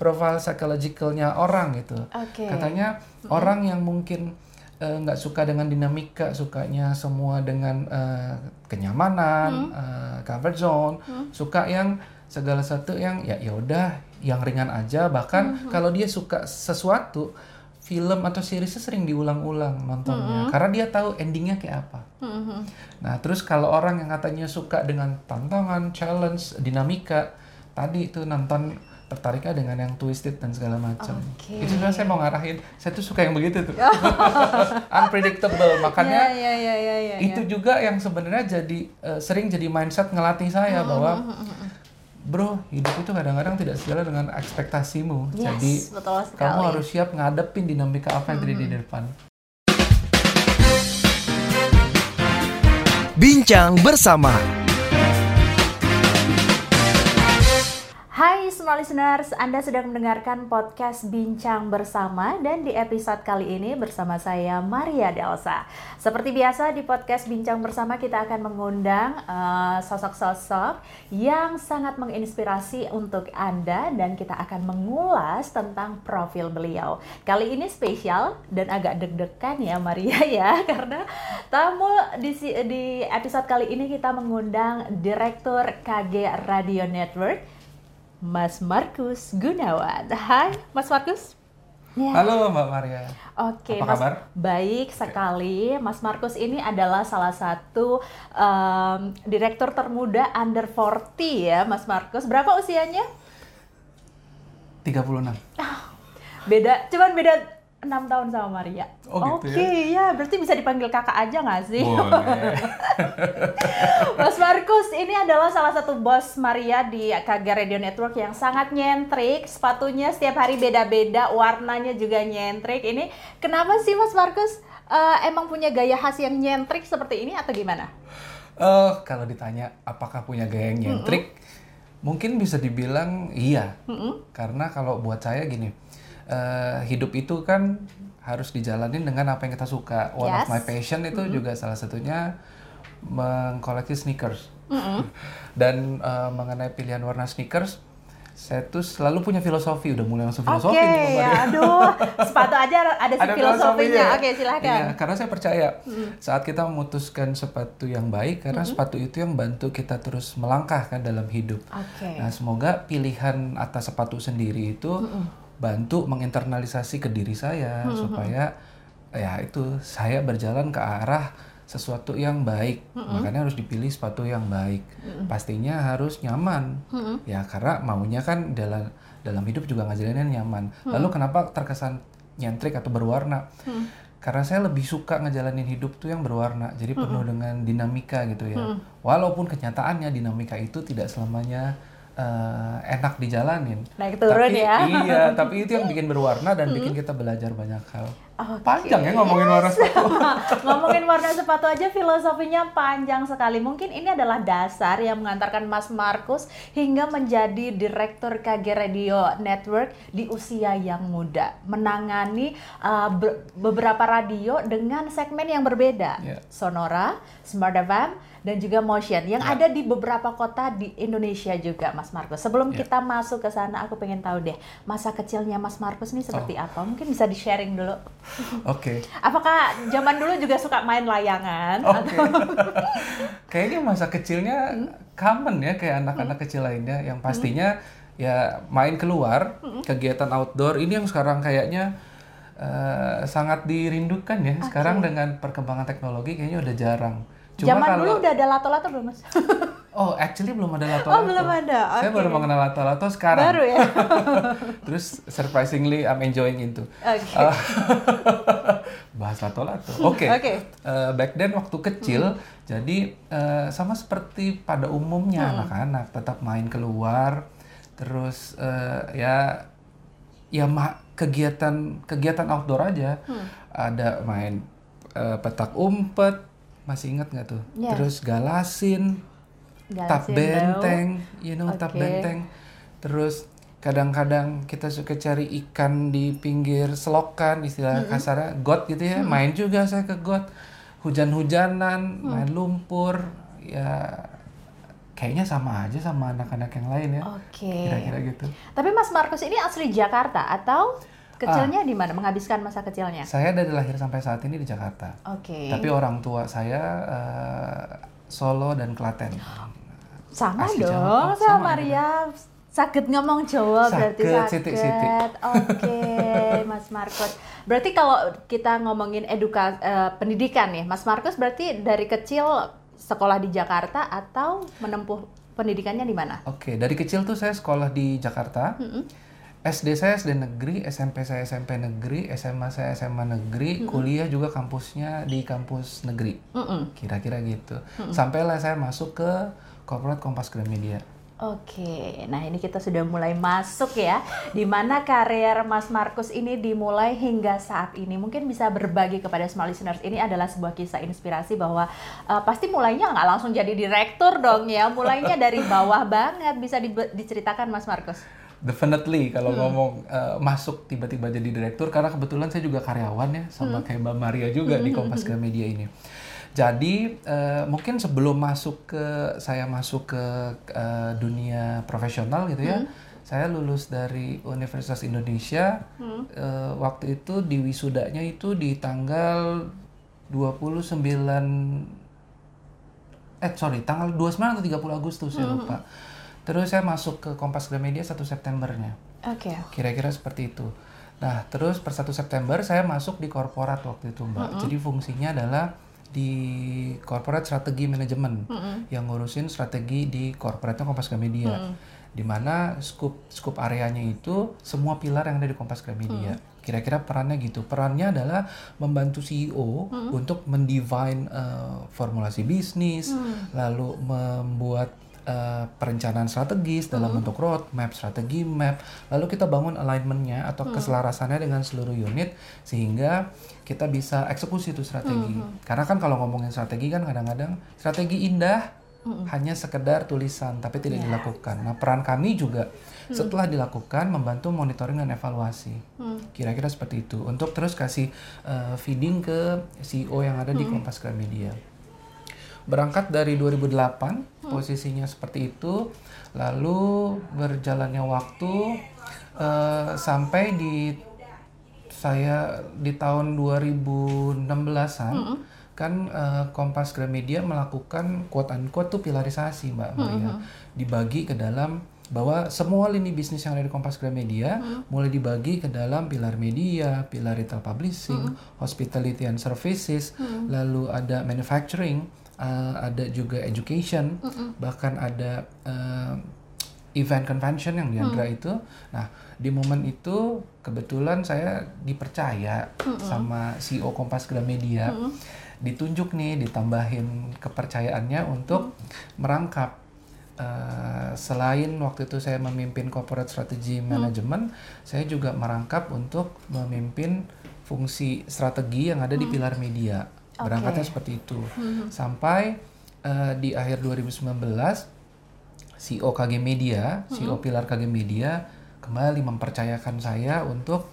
profile psychologicalnya orang gitu. Oke. Katanya orang yang mungkin eh, nggak suka dengan dinamika, sukanya semua dengan eh, kenyamanan, eh, comfort zone, suka yang segala satu yang ya ya udah yang ringan aja. Bahkan kalau dia suka sesuatu film atau seriesnya sering diulang-ulang nontonnya karena dia tahu endingnya kayak apa. Mhm. Nah, terus kalau orang yang katanya suka dengan tantangan, challenge, dinamika, tadi itu nonton tertariknya dengan yang twisted dan segala macam. Oke. Itu sebenarnya saya mau ngarahin, saya tuh suka yang begitu tuh. Unpredictable, makanya ya, ya, ya, ya, ya, itu juga yang sebenarnya jadi eh, sering jadi mindset ngelatih Hmm, saya bahwa bro hidup itu kadang-kadang tidak sejalan dengan ekspektasimu. Yes, jadi betul sekali. Hmm, kamu harus siap ngadepin dinamika apa yang terjadi di depan. Bincang bersama Hai semua listeners, Anda sedang mendengarkan podcast Bincang Bersama dan di episode kali ini bersama saya Maria Delsa. Seperti biasa di podcast Bincang Bersama kita akan mengundang eh, sosok-sosok yang sangat menginspirasi untuk Anda dan kita akan mengulas tentang profil beliau. Kali ini spesial dan agak deg-degan ya Maria ya karena tamu di, di episode kali ini kita mengundang Direktur KG Radio Network Mas Markus Gunawan. Hai, Mas Markus. Ya. Halo Mbak Maria. Oke, Apa Mas. kabar? Baik sekali. Mas Markus ini adalah salah satu em, direktur termuda under 40 ya, Mas Markus. Berapa usianya? 36. Beda, cuman beda 6 tahun sama Maria. Oh, gitu Oke, ya. berarti bisa dipanggil kakak aja nggak sih? Boleh. Mas Markus ini adalah salah satu bos Maria di KG Radio Network yang sangat nyentrik. Sepatunya setiap hari beda-beda, warnanya juga nyentrik. Ini kenapa sih Mas Markus eh, emang punya gaya khas yang nyentrik seperti ini atau gimana? Eh, kalau ditanya apakah punya gaya yang nyentrik, mungkin bisa dibilang iya. Karena kalau buat saya gini, eh, hidup itu kan harus dijalanin dengan apa yang kita suka. One of Yes. my passion itu juga salah satunya mengkoleksi sneakers. Dan eh, mengenai pilihan warna sneakers, saya tuh selalu punya filosofi. Udah mulai langsung Oke, filosofi nih, Mbak Maria. aduh, sepatu aja ada si Ada filosofinya. Oke, Iya, silahkan. karena saya percaya saat kita memutuskan sepatu yang baik, karena sepatu itu yang bantu kita terus melangkah kan dalam hidup. Oke. Nah, semoga pilihan atas sepatu sendiri itu bantu menginternalisasi ke diri saya supaya ya itu saya berjalan ke arah sesuatu yang baik. Makanya harus dipilih sepatu yang baik. Pastinya harus nyaman. Ya karena maunya kan dalam dalam hidup juga ngejalanin nyaman. Lalu kenapa terkesan nyentrik atau berwarna? Karena saya lebih suka ngejalanin hidup tuh yang berwarna. Jadi penuh dengan dinamika gitu ya. Walaupun kenyataannya dinamika itu tidak selamanya eh, enak dijalanin. Naik turun tapi, ya. Iya, tapi itu yang bikin berwarna dan bikin kita belajar banyak hal. Oke. Panjang ya ngomongin warna sepatu. Ngomongin warna sepatu aja filosofinya panjang sekali. Mungkin ini adalah dasar yang mengantarkan Mas Markus hingga menjadi direktur KG Radio Network di usia yang muda, menangani uh, be- beberapa radio dengan segmen yang berbeda, Ya. Sonora, Smart FM, dan juga Motion yang ada di beberapa kota di Indonesia juga, Mas Markus. Sebelum Ya. kita masuk ke sana, aku pengen tahu deh masa kecilnya Mas Markus nih seperti apa? Mungkin bisa di sharing dulu. Oke. Apakah zaman dulu juga suka main layangan? Oke. Kayaknya masa kecilnya common ya kayak anak-anak kecil lainnya yang pastinya ya main keluar, kegiatan outdoor ini yang sekarang kayaknya eh, sangat dirindukan ya. Sekarang dengan perkembangan teknologi kayaknya udah jarang. Cuma zaman kalau dulu udah ada lato-lato belum mas? Oh, actually belum ada lato Oh, belum ada. Saya Oke. baru mengenal lato-lato sekarang. Baru ya? Terus surprisingly I'm enjoying itu. Oke. Ah, bahas lato-lato. Oke. Oke. Eh, back then waktu kecil, jadi eh, sama seperti pada umumnya anak-anak tetap main keluar, terus eh, ya ya kegiatan kegiatan outdoor aja. Ada main eh, petak umpet, masih ingat nggak tuh? Yes. Terus galasin, tap Galasin benteng, you know tap Oke. benteng. Terus kadang-kadang kita suka cari ikan di pinggir selokan, istilah kasarnya got gitu ya. Main juga saya ke got. Hujan-hujanan, Mm. main lumpur, ya kayaknya sama aja sama anak-anak yang lain ya. Oke. Kira-kira gitu. Tapi Mas Markus ini asli Jakarta atau kecilnya di mana? Menghabiskan masa kecilnya? Saya dari lahir sampai saat ini di Jakarta. Oke. Tapi orang tua saya eh, Solo dan Klaten. Sama Asli dong Jawa. Oh, sama sama Maria. Sakit ngomong Jawa berarti Sakit, sakit. sitik-sitik. Oke, Mas Markus. Berarti kalau kita ngomongin edukasi pendidikan nih, Mas Markus berarti dari kecil sekolah di Jakarta atau menempuh pendidikannya di mana? Oke, dari kecil tuh saya sekolah di Jakarta. SD saya SD negeri, SMP saya SMP negeri, SMA saya SMA negeri, kuliah juga kampusnya di kampus negeri. Kira-kira gitu. Sampailah saya masuk ke Corporate Kompas Gramedia. Oke, nah ini kita sudah mulai masuk ya, di mana karier Mas Markus ini dimulai hingga saat ini. Mungkin bisa berbagi kepada small listeners, ini adalah sebuah kisah inspirasi bahwa uh, pasti mulainya nggak langsung jadi direktur dong ya, mulainya dari bawah banget. Bisa di- diceritakan Mas Markus? Definitely kalau ngomong uh, masuk tiba-tiba jadi direktur karena kebetulan saya juga karyawan ya sama kayak Mbak Maria juga di Kompas Gramedia ini. Jadi eh, mungkin sebelum masuk ke saya masuk ke eh, dunia profesional gitu ya, saya lulus dari Universitas Indonesia. Eh, waktu itu di wisudanya itu di tanggal 29 eh sorry tanggal 29 atau 30 Agustus saya lupa. Terus saya masuk ke Kompas Gramedia 1 Septembernya. Oke. Kira-kira seperti itu. Nah, terus per 1 September saya masuk di korporat waktu itu, Mbak. Jadi fungsinya adalah di corporate strategi manajemen yang ngurusin strategi di corporate Kompas Gramedia. Di mana scoop scoop areanya itu semua pilar yang ada di Kompas Gramedia. Kira-kira perannya gitu. Perannya adalah membantu CEO untuk mendefine eh, formulasi bisnis, lalu membuat perencanaan strategis dalam bentuk roadmap, strategi map, lalu kita bangun alignmentnya atau keselarasannya dengan seluruh unit sehingga kita bisa eksekusi itu strategi. Karena kan kalau ngomongin strategi kan kadang-kadang strategi indah hanya sekedar tulisan tapi tidak dilakukan. Nah peran kami juga setelah dilakukan membantu monitoring dan evaluasi. Kira-kira seperti itu. Untuk terus kasih eh, feeding ke CEO yang ada di Kompas Gramedia berangkat dari 2008 posisinya seperti itu. Lalu berjalannya waktu eh, sampai di saya di tahun 2016an kan eh, Kompas Gramedia melakukan quote unquote tuh pilarisasi Mbak Maria. dibagi ke dalam bahwa semua lini bisnis yang ada di Kompas Gramedia mulai dibagi ke dalam pilar media, pilar retail publishing, hospitality and services, lalu ada manufacturing, uh, ada juga education, bahkan ada uh, event convention yang di Andra itu. Nah, di momen itu kebetulan saya dipercaya sama CEO Kompas Gramedia, ditunjuk nih, ditambahin kepercayaannya untuk merangkap Uh, selain waktu itu saya memimpin corporate strategy management, saya juga merangkap untuk memimpin fungsi strategi yang ada di pilar media. Berangkatnya seperti itu. Sampai uh, di akhir 2019 CEO KG Media, CEO pilar KG Media kembali mempercayakan saya untuk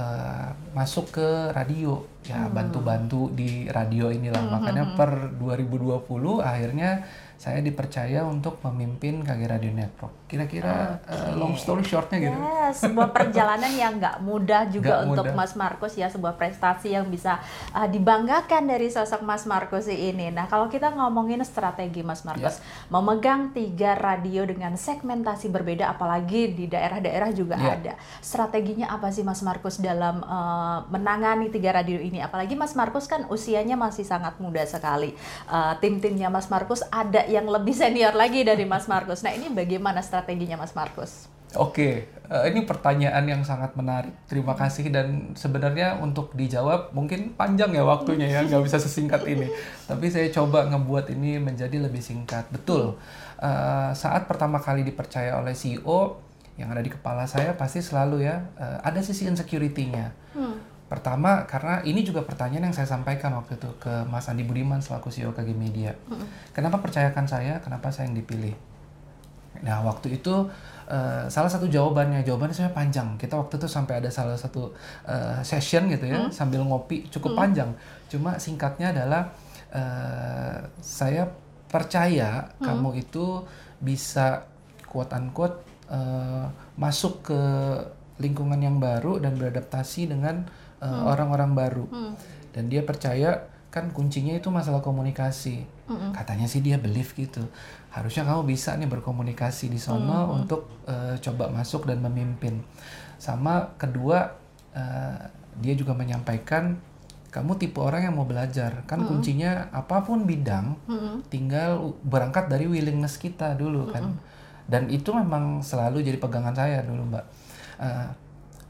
uh, masuk ke radio. Ya, bantu-bantu di radio inilah. Makanya per 2020 akhirnya saya dipercaya untuk memimpin KG Radio Network. Kira-kira uh, long story shortnya gitu. Ya, sebuah perjalanan yang nggak mudah juga Nggak untuk mudah. Mas Markus ya, sebuah prestasi yang bisa uh, dibanggakan dari sosok Mas Markus ini. Nah, kalau kita ngomongin strategi Mas Markus, memegang tiga radio dengan segmentasi berbeda, apalagi di daerah-daerah juga Ya. ada. Strateginya apa sih Mas Markus dalam uh, menangani tiga radio ini? Apalagi Mas Markus kan usianya masih sangat muda sekali. Uh, Tim-timnya Mas Markus ada yang lebih senior lagi dari Mas Markus. Nah, ini bagaimana strateginya Mas Markus? Oke, eh, ini pertanyaan yang sangat menarik. Terima kasih dan sebenarnya untuk dijawab mungkin panjang ya waktunya ya, nggak bisa sesingkat ini. Tapi saya coba ngebuat ini menjadi lebih singkat. Betul. Eh, saat pertama kali dipercaya oleh CEO yang ada di kepala saya pasti selalu ya eh, ada sisi insecurity-nya. Pertama karena ini juga pertanyaan yang saya sampaikan waktu itu ke Mas Andi Budiman selaku CEO KG Media. Kenapa percayakan saya? Kenapa saya yang dipilih? Nah, waktu itu eh, salah satu jawabannya, jawabannya saya panjang. Kita waktu itu sampai ada salah satu eh, session gitu ya, sambil ngopi cukup panjang. Cuma singkatnya adalah eh, saya percaya kamu itu bisa quote unquote uh, masuk ke lingkungan yang baru dan beradaptasi dengan uh, orang-orang baru. Dan dia percaya kan kuncinya itu masalah komunikasi. Katanya sih dia believe gitu. Harusnya kamu bisa nih berkomunikasi di sana untuk uh, coba masuk dan memimpin. Sama kedua uh, dia juga menyampaikan kamu tipe orang yang mau belajar. Kan kuncinya apa pun bidang tinggal berangkat dari willingness kita dulu kan. Dan itu memang selalu jadi pegangan saya dulu, Mbak. Uh,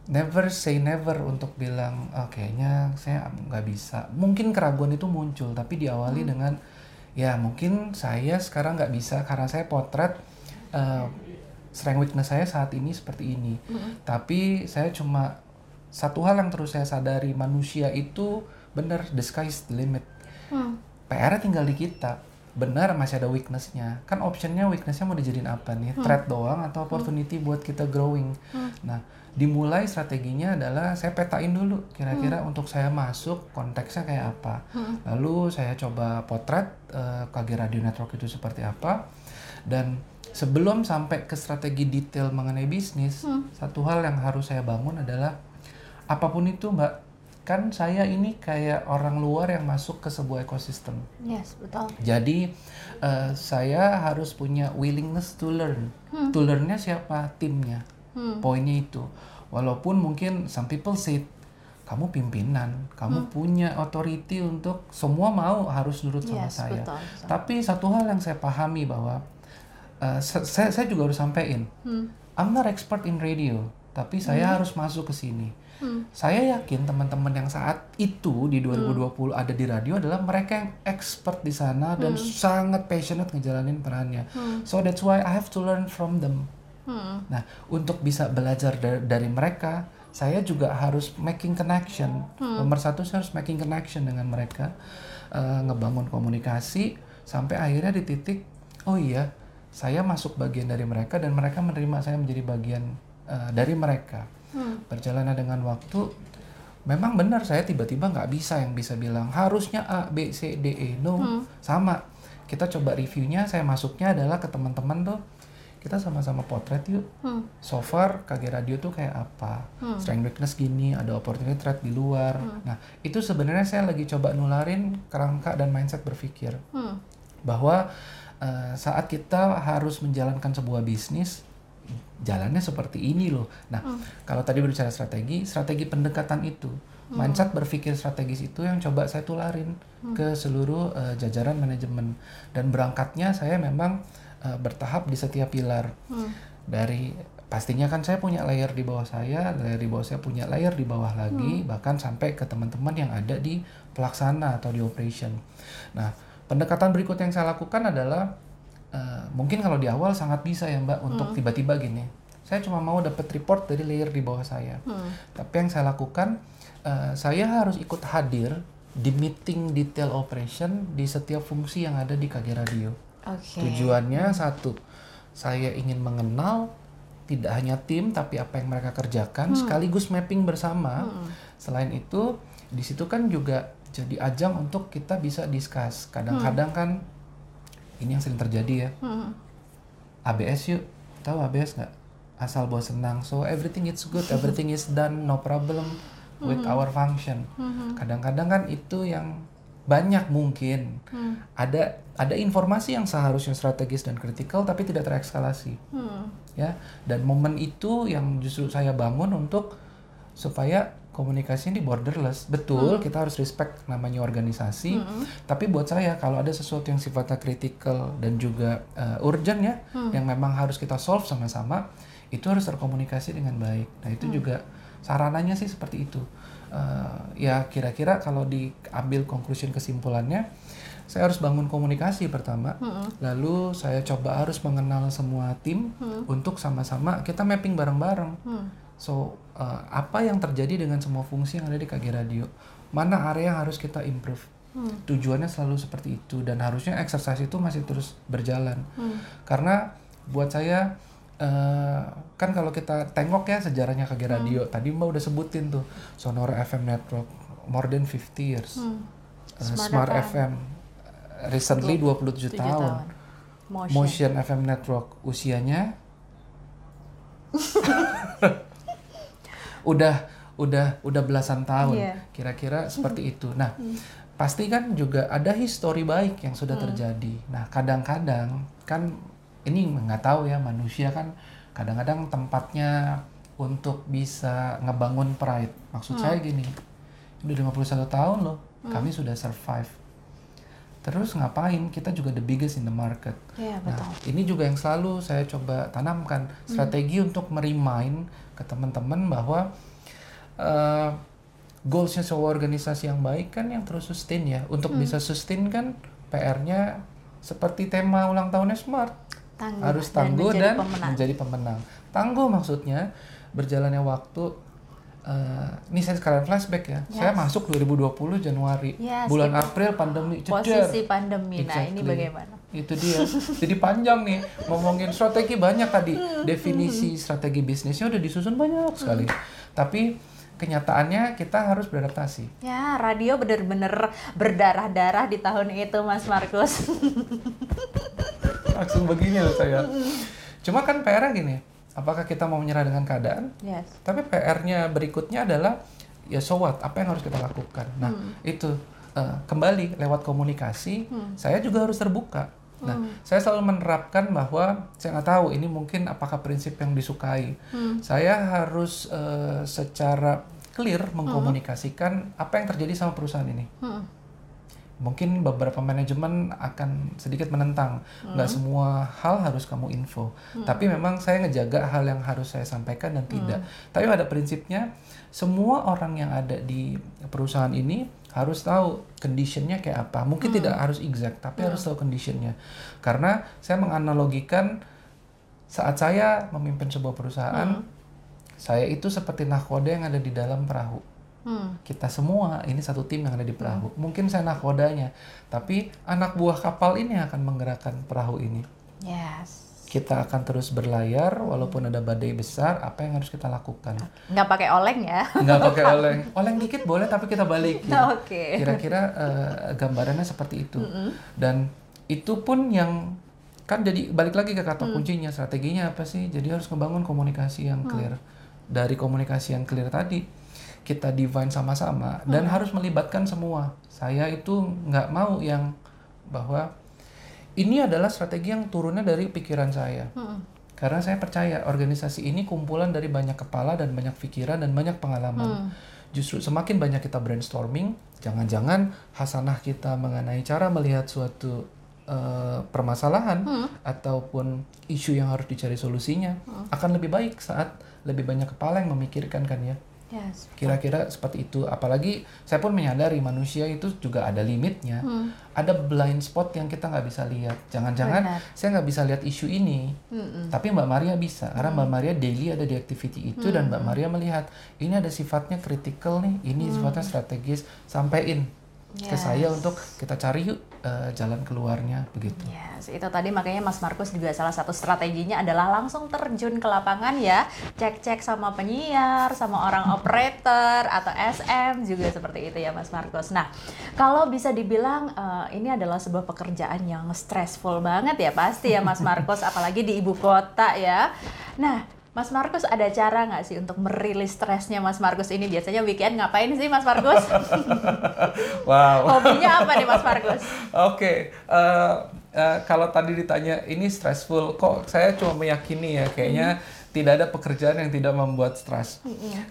never say never untuk bilang oh, kayaknya saya nggak bisa. Mungkin keraguan itu muncul tapi diawali dengan ya mungkin saya sekarang nggak bisa karena saya potret uh, strength weakness saya saat ini seperti ini. Tapi saya cuma satu hal yang terus saya sadari manusia itu benar the sky is the limit. PR -nya tinggal di kita benar masih ada weaknessnya. Kan optionnya weaknessnya mau dijadiin apa nih? Threat doang atau opportunity buat kita growing. Nah dimulai strateginya adalah saya petain dulu kira-kira untuk saya masuk konteksnya kayak apa. Lalu saya coba potret uh, KG Radio Network itu seperti apa. Dan sebelum sampai ke strategi detail mengenai bisnis satu hal yang harus saya bangun adalah apa pun itu mbak kan saya ini kayak orang luar yang masuk ke sebuah ekosistem Yes, betul. jadi eh, saya harus punya willingness to learn. To learn-nya siapa? Timnya. Poinnya itu. Walaupun mungkin some people say kamu pimpinan, kamu punya authority untuk semua mau harus nurut sama Yes, saya. betul, betul. Tapi satu hal yang saya pahami bahwa eh, se- saya saya juga harus sampaikan. Hmm. I'm not expert in radio, tapi saya harus masuk ke sini. Hmm. Saya yakin teman-teman yang saat itu di 2020 ada di radio adalah mereka yang expert di sana dan sangat passionate ngejalanin perannya. So that's why I have to learn from them. Hmm. Nah, untuk bisa belajar da- dari mereka, saya juga harus making connection. Nomor satu saya harus making connection dengan mereka, eh, ngebangun komunikasi sampai akhirnya di titik, oh iya, saya masuk bagian dari mereka dan mereka menerima saya menjadi bagian eh, dari mereka. Perjalanan dengan waktu, memang benar saya tiba-tiba nggak bisa yang bisa bilang harusnya A, B, C, D, E, no, sama. Kita coba reviewnya, saya masuknya adalah ke teman-teman tuh kita sama-sama potret yuk. So far KG Radio tuh kayak apa? Strength weakness gini, ada opportunity threat di luar. Nah, itu sebenarnya saya lagi coba nularin kerangka dan mindset berpikir Hmm. bahwa eh, saat kita harus menjalankan sebuah bisnis jalannya seperti ini loh. Nah, kalau tadi berbicara strategi, strategi pendekatan itu, mindset berpikir strategis itu yang coba saya tularin ke seluruh eh, jajaran manajemen dan berangkatnya saya memang eh, bertahap di setiap pilar. Dari pastinya kan saya punya layer di bawah saya, layer di bawah saya punya layer di bawah lagi, bahkan sampai ke teman-teman yang ada di pelaksana atau di operation. Nah, pendekatan berikut yang saya lakukan adalah eh, mungkin kalau di awal sangat bisa ya Mbak untuk tiba-tiba gini. Saya cuma mau dapat report dari layer di bawah saya. Tapi yang saya lakukan, eh, saya harus ikut hadir di meeting detail operation di setiap fungsi yang ada di KG Radio. Oke. Tujuannya satu, saya ingin mengenal tidak hanya tim tapi apa yang mereka kerjakan sekaligus mapping bersama. Selain itu, di situ kan juga jadi ajang untuk kita bisa discuss. Kadang-kadang kan ini yang sering terjadi ya. Hmm. ABS yuk, tahu ABS nggak? Asal bawa senang. So everything is good, everything is done, no problem with our function. Kadang-kadang kan itu yang banyak mungkin ada ada informasi yang seharusnya strategis dan kritikal tapi tidak terekskalasi Hmm. ya dan momen itu yang justru saya bangun untuk supaya komunikasi ini borderless. Betul kita harus respect namanya organisasi. Tapi buat saya kalau ada sesuatu yang sifatnya kritikal dan juga uh, urgent ya yang memang harus kita solve sama-sama itu harus terkomunikasi dengan baik. Nah itu juga sarananya sih seperti itu. Uh, ya kira-kira kalau diambil conclusion kesimpulannya saya harus bangun komunikasi pertama. Lalu saya coba harus mengenal semua tim untuk sama-sama kita mapping bareng-bareng. So uh, apa yang terjadi dengan semua fungsi yang ada di KG Radio? Mana area yang harus kita improve? Tujuannya selalu seperti itu dan harusnya exercise itu masih terus berjalan. Karena buat saya eh, kan kalau kita tengok ya sejarahnya KG Radio tadi mbak udah sebutin tuh Sonora FM Network more than 50 years. Eh, Smart Smart, FM. FM recently 27 Tujuh tahun. Motion. Motion FM Network usianya udah udah udah belasan tahun. Iya. kira-kira seperti itu. Nah pasti kan juga ada histori baik yang sudah terjadi. Nah kadang-kadang kan ini nggak tahu ya manusia kan kadang-kadang tempatnya untuk bisa ngebangun pride. Maksud saya gini udah 51 tahun loh kami sudah survive. Terus ngapain? Kita juga the biggest in the market. Iya, Nah, betul. ini juga yang selalu saya coba tanamkan. Strategi untuk merimain ke teman-teman bahwa uh, goalsnya sebuah organisasi yang baik kan yang terus sustain ya. Untuk bisa sustain kan PR-nya seperti tema ulang tahunnya Smart Tangguh harus dan tangguh menjadi dan, pemenang. menjadi pemenang. Tangguh maksudnya berjalannya waktu. Uh, ini saya sekalian flashback ya. Saya masuk 2020 Januari, Yes, bulan itu April pandemi jedar. Posisi pandemi. Nah, ini Exactly. bagaimana? Itu dia. Jadi panjang nih ngomongin strategi banyak tadi. Definisi strategi bisnisnya udah disusun banyak sekali. Tapi kenyataannya kita harus beradaptasi. Ya, radio bener-bener berdarah-darah di tahun itu, Mas Markus. Langsung begini loh saya. Cuma kan PR-nya gini, apakah kita mau menyerah dengan keadaan? yes. Tapi PR-nya berikutnya adalah ya so what, apa yang harus kita lakukan. Nah, itu eh, kembali lewat komunikasi, saya juga harus terbuka. Nah, saya selalu menerapkan bahwa saya nggak tahu ini mungkin apakah prinsip yang disukai. Saya harus eh, secara clear mengkomunikasikan apa yang terjadi sama perusahaan ini. Hmm. Mungkin beberapa manajemen akan sedikit menentang, nggak semua hal harus kamu info. Tapi memang saya ngejaga hal yang harus saya sampaikan dan tidak. Tapi pada prinsipnya semua orang yang ada di perusahaan ini harus tahu conditionnya kayak apa. Mungkin tidak harus exact, tapi harus tahu conditionnya. Karena saya menganalogikan saat saya memimpin sebuah perusahaan, saya itu seperti nahkoda yang ada di dalam perahu Hmm. kita semua ini satu tim yang ada di perahu. Mungkin saya nakodanya, tapi anak buah kapal ini akan menggerakkan perahu ini. Yes. Kita akan terus berlayar walaupun ada badai besar. Apa yang harus kita lakukan? Nggak pakai oleng ya? Nggak pakai oleng. Oleng dikit boleh, tapi kita balikin. Oke. Kira-kira eh, gambarannya seperti itu. Dan itu pun yang kan jadi balik lagi ke kata kuncinya strateginya apa sih? Jadi harus ngebangun komunikasi yang clear. Dari komunikasi yang clear tadi kita define sama-sama dan harus melibatkan semua. Saya itu nggak mau yang bahwa ini adalah strategi yang turunnya dari pikiran saya. Hmm. Karena saya percaya organisasi ini kumpulan dari banyak kepala dan banyak pikiran dan banyak pengalaman. Justru semakin banyak kita brainstorming, jangan-jangan hasanah kita mengenai cara melihat suatu eh, permasalahan ataupun isu yang harus dicari solusinya akan lebih baik saat lebih banyak kepala yang memikirkan kan ya. Yes. Kira-kira seperti itu. Apalagi saya pun menyadari manusia itu juga ada limitnya. Ada blind spot yang kita nggak bisa lihat. Jangan-jangan saya nggak bisa lihat isu ini, tapi Mbak Maria bisa. Karena Mbak Maria daily ada di activity itu dan Mbak Maria melihat ini ada sifatnya critical nih, ini sifatnya strategis. Sampaiin ke Yes. saya untuk kita cari yuk eh, jalan keluarnya begitu. Yes, itu tadi makanya Mas Markus juga salah satu strateginya adalah langsung terjun ke lapangan ya, cek-cek sama penyiar, sama orang operator atau SM juga seperti itu ya Mas Markus. Nah, kalau bisa dibilang eh, ini adalah sebuah pekerjaan yang stressful banget ya pasti ya Mas Markus, apalagi di ibu kota ya. Nah, Mas Markus ada cara nggak sih untuk merilis stresnya Mas Markus ini? Biasanya weekend ngapain sih Mas Markus? Wow. Hobinya apa nih Mas Markus? Oke, eh, eh, kalau tadi ditanya ini stressful, kok saya cuma meyakini ya kayaknya tidak ada pekerjaan yang tidak membuat stres.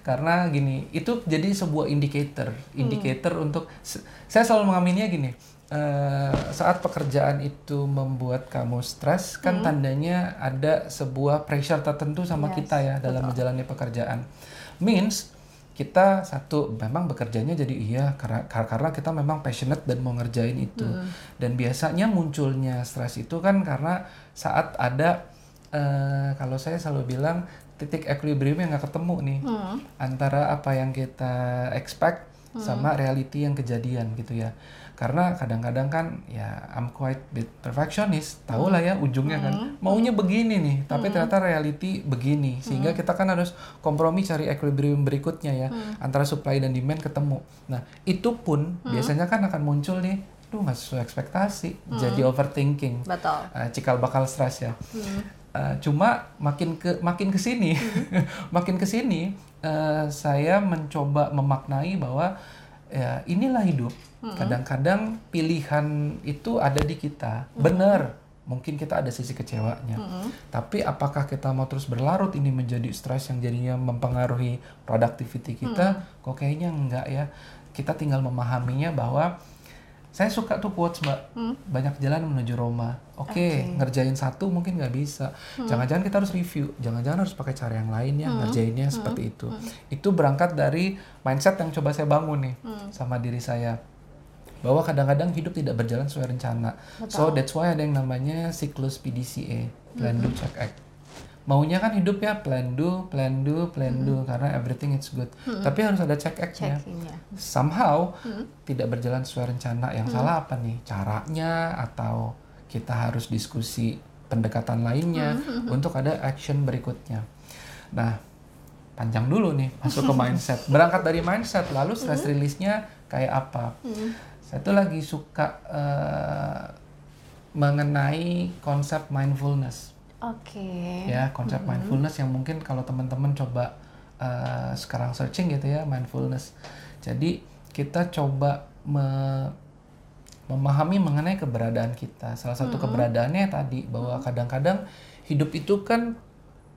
Karena gini, itu jadi sebuah indicator, indicator untuk se- saya selalu mengamininya gini. Eh, saat pekerjaan itu membuat kamu stres, kan tandanya ada sebuah pressure tertentu sama Yes, kita ya dalam menjalani pekerjaan. Means kita satu memang bekerjanya jadi iya karena kar- karena kita memang passionate dan mau ngerjain itu. Dan biasanya munculnya stres itu kan karena saat ada eh, kalau saya selalu bilang titik equilibrium yang nggak ketemu nih antara apa yang kita expect sama reality yang kejadian gitu ya karena kadang-kadang kan ya I'm quite bit perfectionist tahu lah ya ujungnya kan. Maunya begini nih tapi ternyata reality begini. Sehingga kita kan harus kompromi cari equilibrium berikutnya ya antara supply dan demand ketemu. Nah itu pun biasanya kan akan muncul nih Duh nggak sesuai ekspektasi, jadi overthinking. Betul. Uh, cikal bakal stres ya. Uh, cuma makin ke makin ke sini, makin ke sini uh, saya mencoba memaknai bahwa ya inilah hidup. Kadang-kadang pilihan itu ada di kita. Bener, mungkin kita ada sisi kecewanya. Tapi apakah kita mau terus berlarut ini menjadi stres yang jadinya mempengaruhi productivity kita? Kok kayaknya enggak ya. Kita tinggal memahaminya bahwa saya suka tuh quotes mbak. Banyak jalan menuju Roma. Oke ngerjain satu mungkin nggak bisa. Jangan-jangan kita harus review. Jangan-jangan harus pakai cara yang lain ya ngerjainnya seperti itu. Itu berangkat dari mindset yang coba saya bangun nih sama diri saya. Bahwa kadang-kadang hidup tidak berjalan sesuai rencana. So that's why ada yang namanya siklus PDCA plan do check act maunya kan hidup ya plan do, plan do, plan do karena everything is good. Tapi harus ada check act-nya. Somehow tidak berjalan sesuai rencana. Yang salah apa nih? Caranya atau kita harus diskusi pendekatan lainnya untuk ada action berikutnya. Nah, panjang dulu nih masuk ke mindset. Berangkat dari mindset lalu stress release-nya kayak apa? Saya tuh lagi suka eh, mengenai konsep mindfulness Oke. ya konsep mindfulness yang mungkin kalau teman-teman coba uh, sekarang searching gitu ya mindfulness. Jadi kita coba me- memahami mengenai keberadaan kita. Salah satu keberadaannya tadi bahwa kadang-kadang hidup itu kan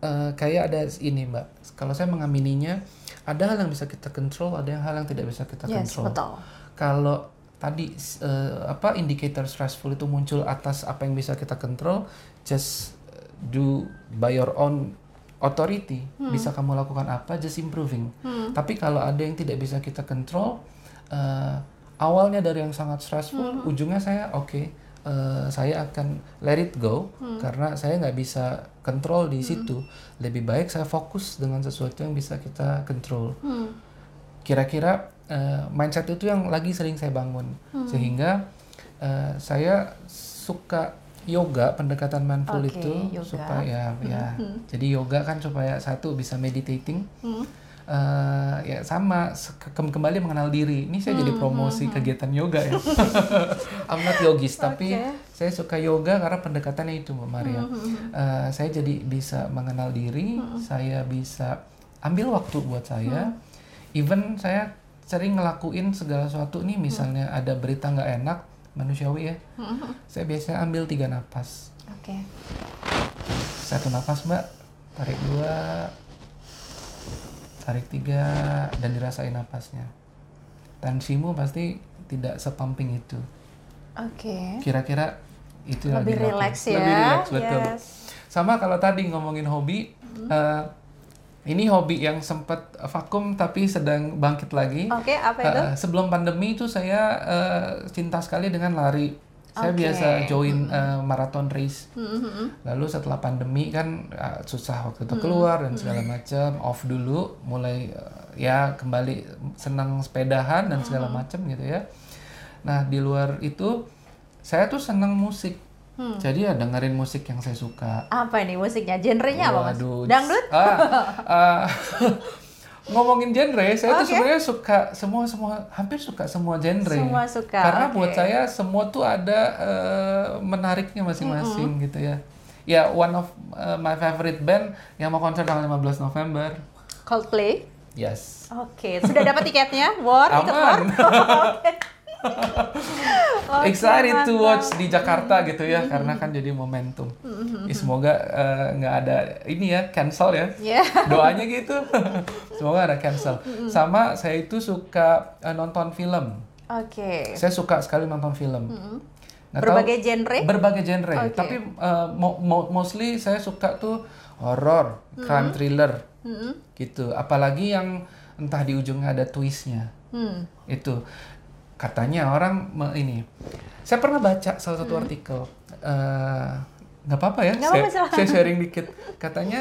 uh, kayak ada ini mbak. Kalau saya mengamininya ada hal yang bisa kita kontrol ada yang hal yang tidak bisa kita Yes, kontrol betul. kalau tadi eh, apa indicator stressful itu muncul atas apa yang bisa kita kontrol just do by your own authority. Bisa kamu lakukan apa just improving. Tapi kalau ada yang tidak bisa kita kontrol eh, awalnya dari yang sangat stressful ujungnya saya oke eh, saya akan let it go karena saya nggak bisa kontrol di situ. Lebih baik saya fokus dengan sesuatu yang bisa kita kontrol kira-kira eh, mindset itu yang lagi sering saya bangun. Sehingga eh, saya suka yoga pendekatan mindful Oke, itu yoga. supaya ya. Jadi yoga kan supaya satu bisa meditating. Eh, ya sama ke- kembali mengenal diri. Ini saya jadi promosi kegiatan yoga ya. I'm not yogis tapi Oke. saya suka yoga karena pendekatannya itu Mbak Maria. Eh, saya jadi bisa mengenal diri saya bisa ambil waktu buat saya. Even saya sering ngelakuin segala sesuatu nih misalnya ada berita nggak enak manusiawi ya saya biasanya ambil tiga napas Oke. satu napas mbak tarik dua tarik tiga dan dirasain napasnya tensimu pasti tidak sepumping itu Oke. kira-kira itu Lebih relax ya. lebih relax betul Yes. sama kalau tadi ngomongin hobi eh, ini hobi yang sempat vakum tapi sedang bangkit lagi. Oke, apa itu? Eh, sebelum pandemi itu saya eh, cinta sekali dengan lari. Saya Oke. biasa join eh, marathon race. Mhm. Lalu setelah pandemi kan uh, susah waktu itu keluar dan segala macam, off dulu, mulai uh, ya kembali senang sepedahan dan segala macam gitu ya. Nah di luar itu saya tuh senang musik, jadi ya dengerin musik yang saya suka. Apa ini musiknya? Genrenya apa, Mas? Dangdut? Ah, ah, ngomongin genre, saya tuh Oke. sebenarnya suka semua semua hampir suka semua genre. Semua suka, Karena oke. buat saya semua tuh ada eh, menariknya masing-masing gitu ya. Ya one of eh, my favorite band yang mau konser tanggal 15 November. Coldplay. Yes. Oke, sudah dapat tiketnya? War, ikut war? Aman. Oke, Excited to watch di Jakarta gitu ya karena kan jadi momentum. Ya, semoga eh, nggak ada ini ya cancel ya. Ya. doanya gitu semoga ada cancel sama saya itu suka eh, nonton film Oke. saya suka sekali nonton film Nggak tahu- Berbagai genre? berbagai genre Oke. tapi eh, mo- mo- mostly saya suka tuh horror crime thriller Mm-mm. gitu apalagi yang entah di ujungnya ada twistnya Hmm. itu katanya orang me- ini saya pernah baca salah satu artikel eh, nggak apa-apa ya Hmm. Nggak saya, silahkan. saya sharing dikit katanya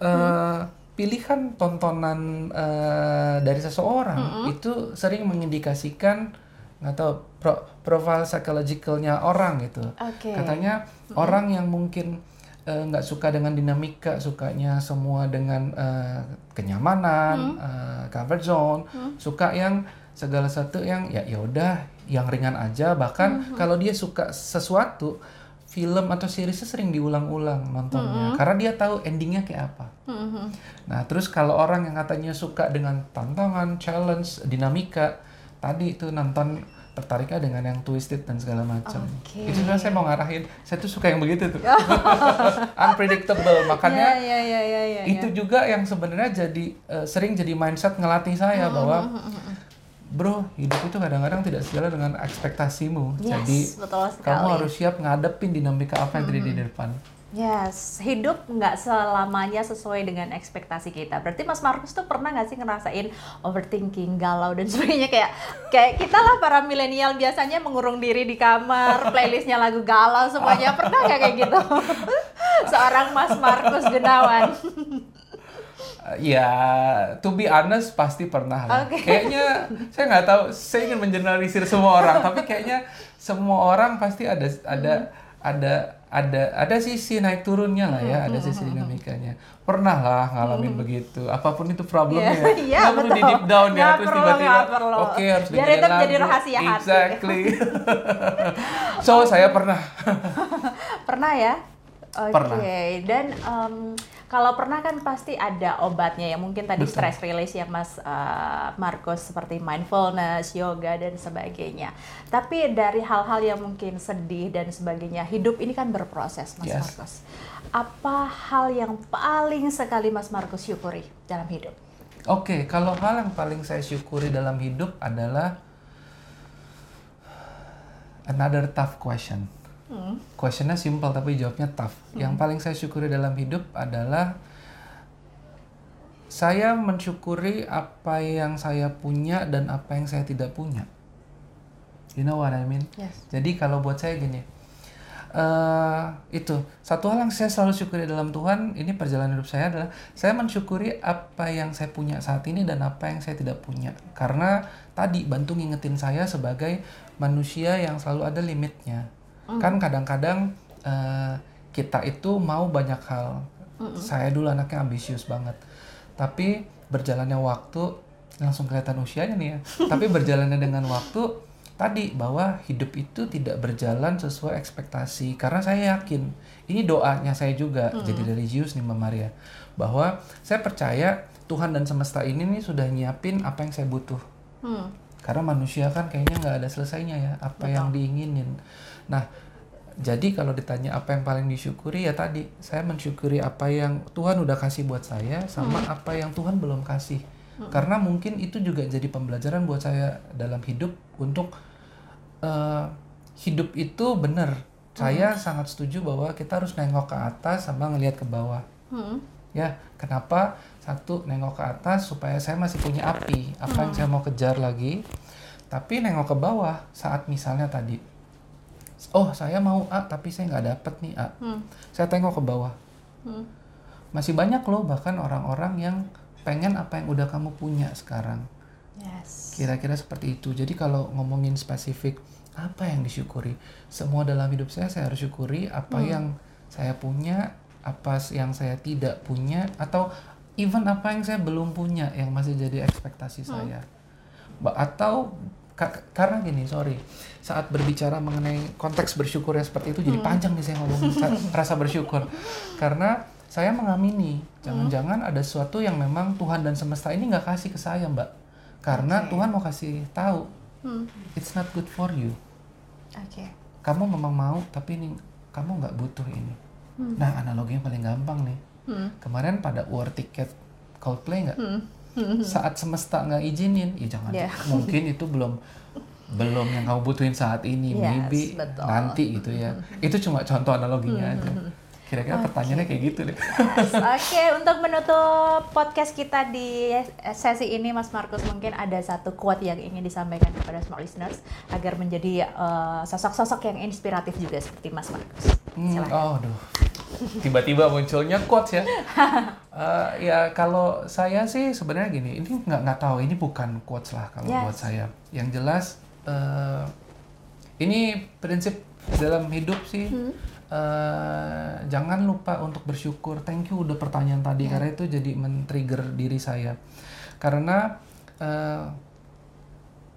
eh, pilihan tontonan eh, dari seseorang Hmm. itu sering mengindikasikan nggak tahu pro, profile psychologicalnya orang gitu Oke. katanya orang yang mungkin nggak suka dengan dinamika sukanya semua dengan eh, kenyamanan eh, comfort zone suka yang segala satu yang ya ya udah yang ringan aja bahkan Mm-hmm. kalau dia suka sesuatu film atau seriesnya sering diulang-ulang nontonnya Mm-hmm. karena dia tahu endingnya kayak apa Mhm. nah terus kalau orang yang katanya suka dengan tantangan challenge dinamika tadi itu nonton tertariknya dengan yang twisted dan segala macam Oke. itu sebenarnya saya mau ngarahin saya tuh suka yang begitu tuh unpredictable makanya ya, ya, ya, ya, ya, itu juga yang sebenarnya jadi eh, sering jadi mindset ngelatih saya bahwa bro hidup itu kadang-kadang tidak sejalan dengan ekspektasimu Yes, jadi betul sekali. kamu harus siap ngadepin dinamika apa yang terjadi di depan Yes, hidup nggak selamanya sesuai dengan ekspektasi kita. Berarti Mas Markus tuh pernah nggak sih ngerasain overthinking, galau dan sebagainya kayak kayak kita lah para milenial biasanya mengurung diri di kamar, playlistnya lagu galau semuanya. Pernah nggak kayak gitu? Seorang Mas Markus Gunawan. Ya to be honest pasti pernah lah. Oke. kayaknya saya nggak tahu saya ingin mengeneralisir semua orang tapi kayaknya semua orang pasti ada ada ada ada ada sisi naik turunnya lah ya ada sisi dinamikanya. Pernah lah ngalamin begitu. Apa pun itu problemnya. Iya, iya, nggak perlu di deep down ya terus tiba-tiba oke harus Biar itu menjadi lagu." rahasia hati. exactly. So saya pernah. Pernah ya? Oke, Pernah. dan em, kalau pernah kan pasti ada obatnya ya. Mungkin tadi Betul. stress release yang Mas eh, Marcos seperti mindfulness, yoga dan sebagainya. Tapi dari hal-hal yang mungkin sedih dan sebagainya, hidup ini kan berproses, Mas Yes. Marcos. Apa hal yang paling sekali Mas Marcos syukuri dalam hidup? Oke, kalau hal yang paling saya syukuri dalam hidup adalah another tough question. Hmm. Questionnya simple tapi jawabnya tough. Yang paling saya syukuri dalam hidup adalah saya mensyukuri apa yang saya punya dan apa yang saya tidak punya. You know what I mean? Yes. Jadi kalau buat saya gini, eh itu satu hal yang saya selalu syukuri dalam Tuhan ini perjalanan hidup saya adalah saya mensyukuri apa yang saya punya saat ini dan apa yang saya tidak punya karena tadi bantu ngingetin saya sebagai manusia yang selalu ada limitnya kan kadang-kadang eh, kita itu mau banyak hal. Saya dulu anaknya ambisius banget. Tapi berjalannya waktu langsung kelihatan usianya nih ya. Tapi berjalannya dengan waktu tadi bahwa hidup itu tidak berjalan sesuai ekspektasi. Karena saya yakin ini doanya saya juga jadi religius nih Mbak Maria bahwa saya percaya Tuhan dan semesta ini nih sudah nyiapin apa yang saya butuh. Hmm. karena manusia kan kayaknya nggak ada selesainya ya apa yang diinginin nah jadi kalau ditanya apa yang paling disyukuri ya tadi saya mensyukuri apa yang Tuhan udah kasih buat saya sama apa yang Tuhan belum kasih. Karena mungkin itu juga jadi pembelajaran buat saya dalam hidup untuk eh, hidup itu benar. Saya sangat setuju bahwa kita harus nengok ke atas sama ngelihat ke bawah. Hmm. ya kenapa? Satu nengok ke atas supaya saya masih punya api apa yang saya mau kejar lagi. Tapi nengok ke bawah saat misalnya tadi oh saya mau A tapi saya nggak dapet nih A. Hmm. saya tengok ke bawah. Hmm. masih banyak loh bahkan orang-orang yang pengen apa yang udah kamu punya sekarang. Yes. kira-kira seperti itu. Jadi kalau ngomongin spesifik apa yang disyukuri? Semua dalam hidup saya saya harus syukuri apa yang saya punya apa yang saya tidak punya atau even apa yang saya belum punya yang masih jadi ekspektasi saya. Ba- atau ka- karena gini sorry. Saat berbicara mengenai konteks bersyukur yang seperti itu jadi panjang nih saya ngomong sa- rasa bersyukur. Karena saya mengamini jangan-jangan ada sesuatu yang memang Tuhan dan semesta ini nggak kasih ke saya mbak. Karena Tuhan mau kasih tahu Hmm. it's not good for you. Oke. kamu memang mau tapi ini kamu nggak butuh ini. Nah analogi yang paling gampang nih. Hmm. kemarin pada war tiket Coldplay nggak? Hmm. Hmm. saat semesta nggak izinin ya jangan Yeah. mungkin itu belum belum yang kamu butuhin saat ini Yes, maybe betul. nanti gitu ya itu cuma contoh analoginya aja kira-kira pertanyaannya kayak gitu deh Yes, Oke, untuk menutup podcast kita di sesi ini, Mas Markus mungkin ada satu quote yang ingin disampaikan kepada small listeners agar menjadi eh, sosok-sosok yang inspiratif juga seperti Mas Markus. Hmm, oh, aduh. Tiba-tiba munculnya quotes ya. Eh, ya kalau saya sih sebenarnya gini, ini nggak nggak tahu, ini bukan quotes lah kalau Yes. buat saya. Yang jelas eh, ini prinsip dalam hidup sih. eh, jangan lupa untuk bersyukur. Thank you udah pertanyaan tadi karena itu jadi men-trigger diri saya. Karena eh,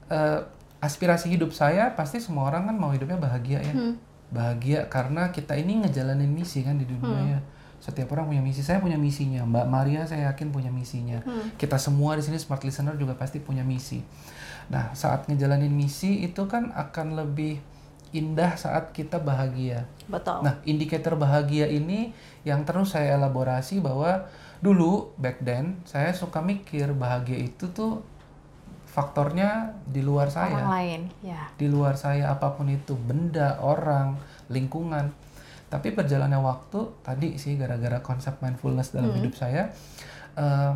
eh, aspirasi hidup saya pasti semua orang kan mau hidupnya bahagia ya. Hmm. Bahagia karena kita ini ngejalanin misi kan di dunia ya. Setiap orang punya misi. Saya punya misinya. Mbak Maria saya yakin punya misinya. Kita semua di sini smart listener juga pasti punya misi. Nah, saat ngejalanin misi itu kan akan lebih indah saat kita bahagia. Betul. Nah, indikator bahagia ini yang terus saya elaborasi bahwa dulu back then saya suka mikir bahagia itu tuh faktornya di luar saya. Orang lain, ya. di luar saya apa pun itu benda orang lingkungan. Tapi berjalannya waktu tadi sih gara-gara konsep mindfulness dalam hidup saya eh,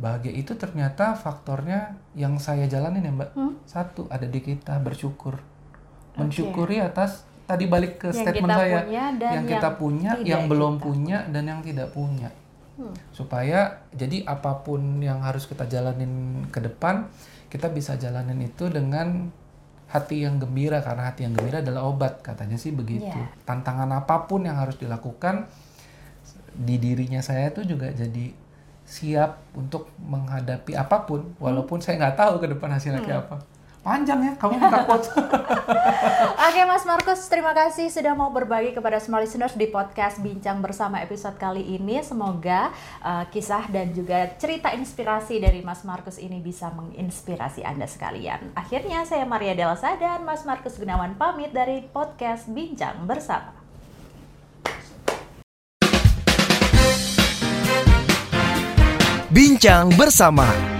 bahagia itu ternyata faktornya yang saya jalanin ya mbak. Hmm. satu ada di kita bersyukur. Mensyukuri atas tadi balik ke Yang statement kita saya. punya dan yang kita yang punya yang belum kita punya. dan yang tidak punya Hmm. supaya jadi apa pun yang harus kita jalanin ke depan kita bisa jalanin itu dengan hati yang gembira karena hati yang gembira adalah obat katanya sih begitu Iya. tantangan apa pun yang harus dilakukan di dirinya saya tuh juga jadi siap untuk menghadapi apa pun walaupun saya nggak tahu ke depan hasilnya kayak apa panjang ya kamu minta quotes Oke Mas Markus, terima kasih sudah mau berbagi kepada semua listeners di podcast Bincang Bersama episode kali ini. Semoga uh, kisah dan juga cerita inspirasi dari Mas Markus ini bisa menginspirasi Anda sekalian. Akhirnya saya Maria Delsa dan Mas Markus Gunawan pamit dari podcast Bincang Bersama. Bincang bersama